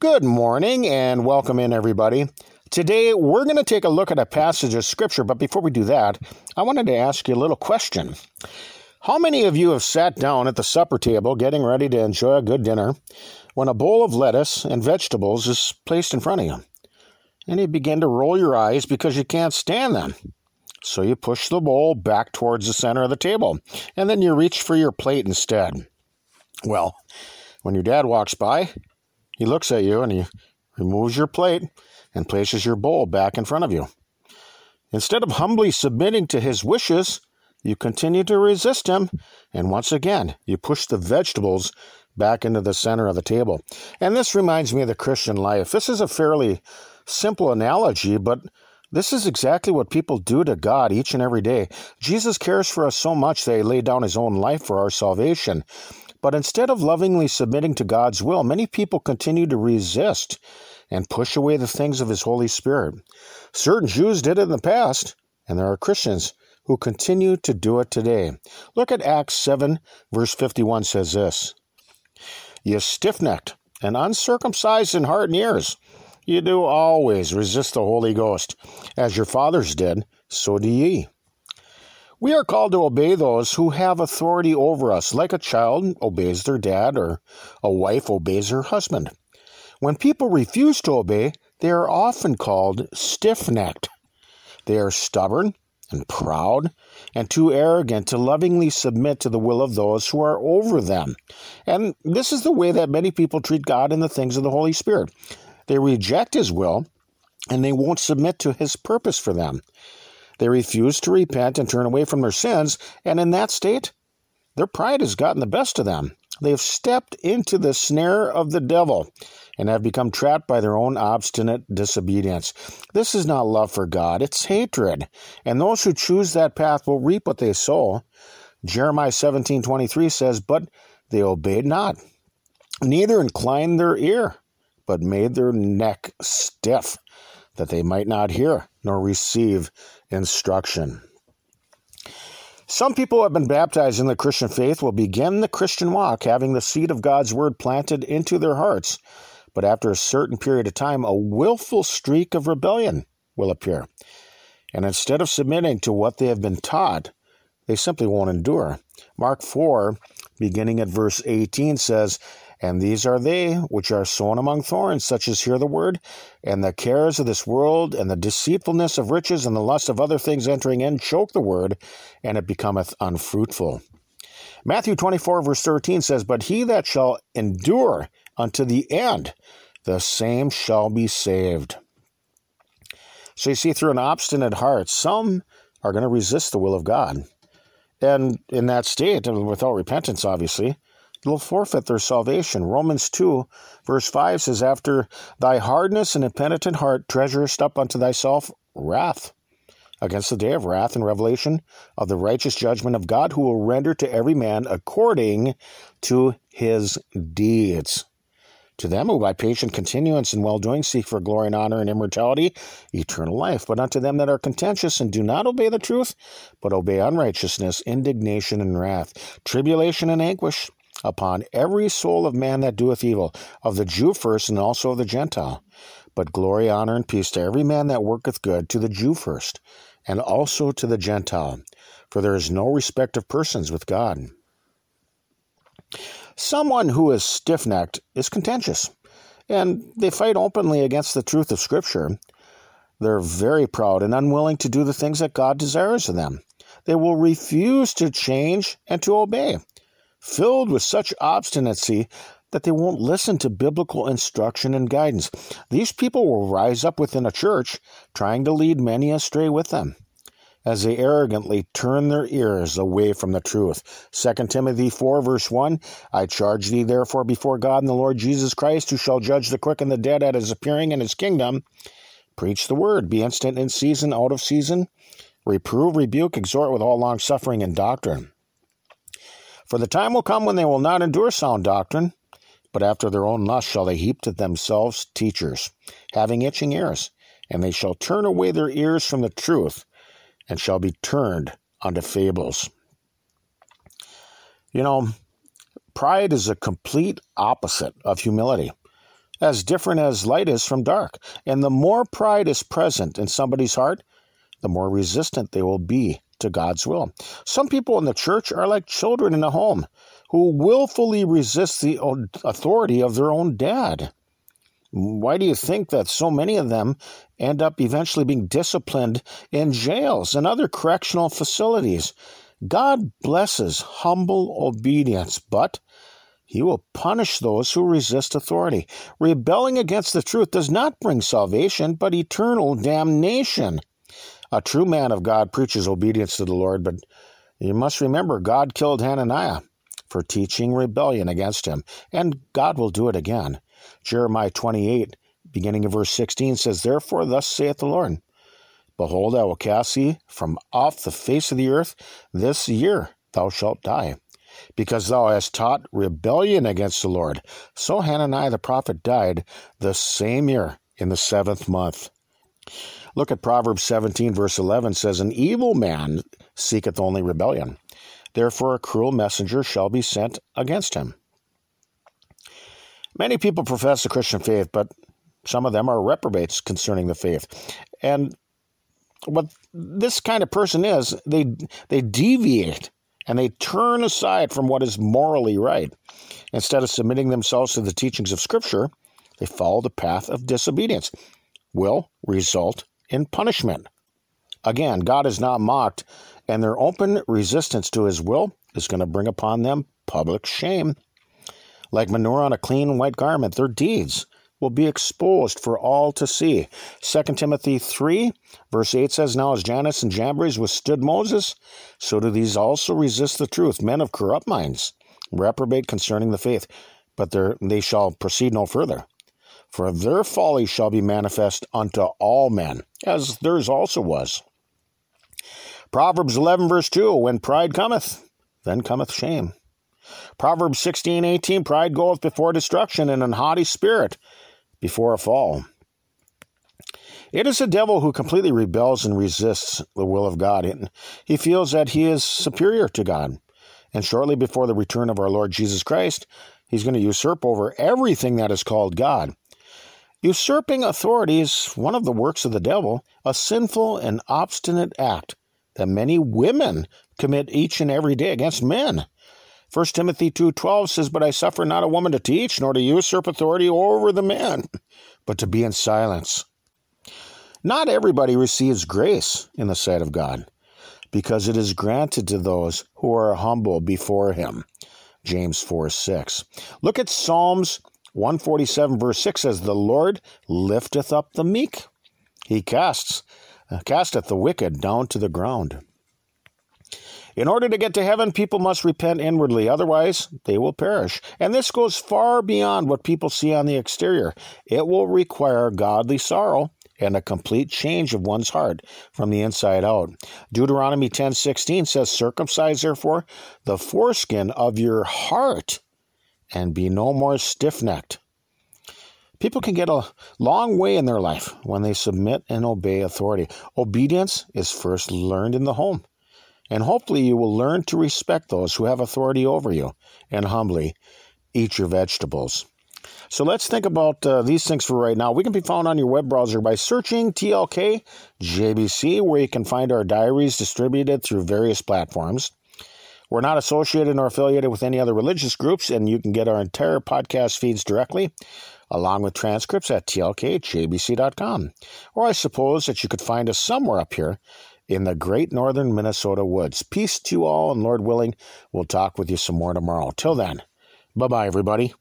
Good morning and welcome in, everybody. Today, we're going to take a look at a passage of Scripture, but before we do that, I wanted to ask you a little question. How many of you have sat down at the supper table getting ready to enjoy a good dinner when a bowl of lettuce and vegetables is placed in front of you? And you begin to roll your eyes because you can't stand them. So you push the bowl back towards the center of the table, and then you reach for your plate instead. Well, when your dad walks by, he looks at you and he removes your plate and places your bowl back in front of you. Instead of humbly submitting to his wishes, you continue to resist him, and once again, you push the vegetables back into the center of the table. And this reminds me of the Christian life. This is a fairly simple analogy, but this is exactly what people do to God each and every day. Jesus cares for us so much that he laid down his own life for our salvation. But instead of lovingly submitting to God's will, many people continue to resist and push away the things of His Holy Spirit. Certain Jews did it in the past, and there are Christians who continue to do it today. Look at Acts 7, verse 51 says this You stiff necked and uncircumcised in heart and ears, you do always resist the Holy Ghost. As your fathers did, so do ye. We are called to obey those who have authority over us, like a child obeys their dad or a wife obeys her husband. When people refuse to obey, they are often called stiff necked. They are stubborn and proud and too arrogant to lovingly submit to the will of those who are over them. And this is the way that many people treat God and the things of the Holy Spirit. They reject His will and they won't submit to His purpose for them. They refuse to repent and turn away from their sins, and in that state, their pride has gotten the best of them. They have stepped into the snare of the devil and have become trapped by their own obstinate disobedience. This is not love for God, it's hatred. And those who choose that path will reap what they sow. Jeremiah 17:23 says, "But they obeyed not, neither inclined their ear, but made their neck stiff, that they might not hear nor receive instruction." Some people who have been baptized in the Christian faith will begin the Christian walk having the seed of God's word planted into their hearts. But after a certain period of time, a willful streak of rebellion will appear. And instead of submitting to what they have been taught, they simply won't endure. Mark 4, beginning at verse 18, says, and these are they which are sown among thorns, such as hear the word, and the cares of this world, and the deceitfulness of riches, and the lust of other things entering in choke the word, and it becometh unfruitful. Matthew 24, verse 13 says, But he that shall endure unto the end, the same shall be saved. So you see, through an obstinate heart, some are going to resist the will of God. And in that state, without repentance, obviously, will forfeit their salvation. Romans 2, verse 5 says, After thy hardness and impenitent heart treasurest up unto thyself wrath against the day of wrath and revelation of the righteous judgment of God, who will render to every man according to his deeds. To them who by patient continuance and well doing seek for glory and honor and immortality, eternal life. But unto them that are contentious and do not obey the truth, but obey unrighteousness, indignation and wrath, tribulation and anguish, upon every soul of man that doeth evil, of the Jew first, and also of the Gentile. But glory, honor, and peace to every man that worketh good, to the Jew first, and also to the Gentile. For there is no respect of persons with God. Someone who is stiff necked is contentious, and they fight openly against the truth of Scripture. They're very proud and unwilling to do the things that God desires of them. They will refuse to change and to obey filled with such obstinacy that they won't listen to biblical instruction and guidance. These people will rise up within a church, trying to lead many astray with them, as they arrogantly turn their ears away from the truth. 2 Timothy 4, verse 1 I charge thee therefore before God and the Lord Jesus Christ, who shall judge the quick and the dead at his appearing in his kingdom, preach the word, be instant in season, out of season, reprove, rebuke, exhort with all longsuffering and doctrine. For the time will come when they will not endure sound doctrine, but after their own lust shall they heap to themselves teachers, having itching ears, and they shall turn away their ears from the truth, and shall be turned unto fables. You know, pride is a complete opposite of humility. as different as light is from dark. And the more pride is present in somebody's heart, the more resistant they will be to God's will. Some people in the church are like children in a home who willfully resist the authority of their own dad. Why do you think that so many of them end up eventually being disciplined in jails and other correctional facilities? God blesses humble obedience, but he will punish those who resist authority. Rebelling against the truth does not bring salvation, but eternal damnation. A true man of God preaches obedience to the Lord, but you must remember God killed Hananiah for teaching rebellion against him, and God will do it again. Jeremiah 28, beginning of verse 16, says, Therefore, thus saith the Lord Behold, I will cast thee from off the face of the earth. This year thou shalt die because thou hast taught rebellion against the Lord. So Hananiah the prophet died the same year in the seventh month. Look at Proverbs 17, verse 11 says, An evil man seeketh only rebellion. Therefore, a cruel messenger shall be sent against him. Many people profess the Christian faith, but some of them are reprobates concerning the faith. And what this kind of person is, they they deviate and they turn aside from what is morally right. Instead of submitting themselves to the teachings of Scripture, they follow the path of disobedience, will result in punishment. Again, God is not mocked, and their open resistance to his will is going to bring upon them public shame. Like manure on a clean white garment, their deeds will be exposed for all to see. 2 Timothy 3, verse 8 says, Now as Jannes and Jambres withstood Moses, so do these also resist the truth, men of corrupt minds, reprobate concerning the faith, but they shall proceed no further. For their folly shall be manifest unto all men, as theirs also was. Proverbs 11, verse 2 When pride cometh, then cometh shame. Proverbs 16, 18 Pride goeth before destruction, and an haughty spirit before a fall. It is the devil who completely rebels and resists the will of God. He feels that he is superior to God. And shortly before the return of our Lord Jesus Christ, he's going to usurp over everything that is called God. Usurping authority is one of the works of the devil, a sinful and obstinate act that many women commit each and every day against men. 1 Timothy 2:12 says, "But I suffer not a woman to teach, nor to usurp authority over the men, but to be in silence." Not everybody receives grace in the sight of God, because it is granted to those who are humble before him. James 4 6. Look at Psalms 147, verse 6 says, The Lord lifteth up the meek. He casts, uh, casteth the wicked down to the ground. In order to get to heaven, people must repent inwardly, otherwise, they will perish. And this goes far beyond what people see on the exterior. It will require godly sorrow and a complete change of one's heart from the inside out. Deuteronomy 10:16 says, "Circumcise therefore the foreskin of your heart and be no more stiff-necked." People can get a long way in their life when they submit and obey authority. Obedience is first learned in the home. And hopefully, you will learn to respect those who have authority over you and humbly eat your vegetables. So let's think about uh, these things for right now. We can be found on your web browser by searching TLK JBC, where you can find our diaries distributed through various platforms. We're not associated nor affiliated with any other religious groups, and you can get our entire podcast feeds directly, along with transcripts at tlkjbc.com. Or I suppose that you could find us somewhere up here in the great northern Minnesota woods. Peace to you all, and Lord willing, we'll talk with you some more tomorrow. Till then, bye bye, everybody.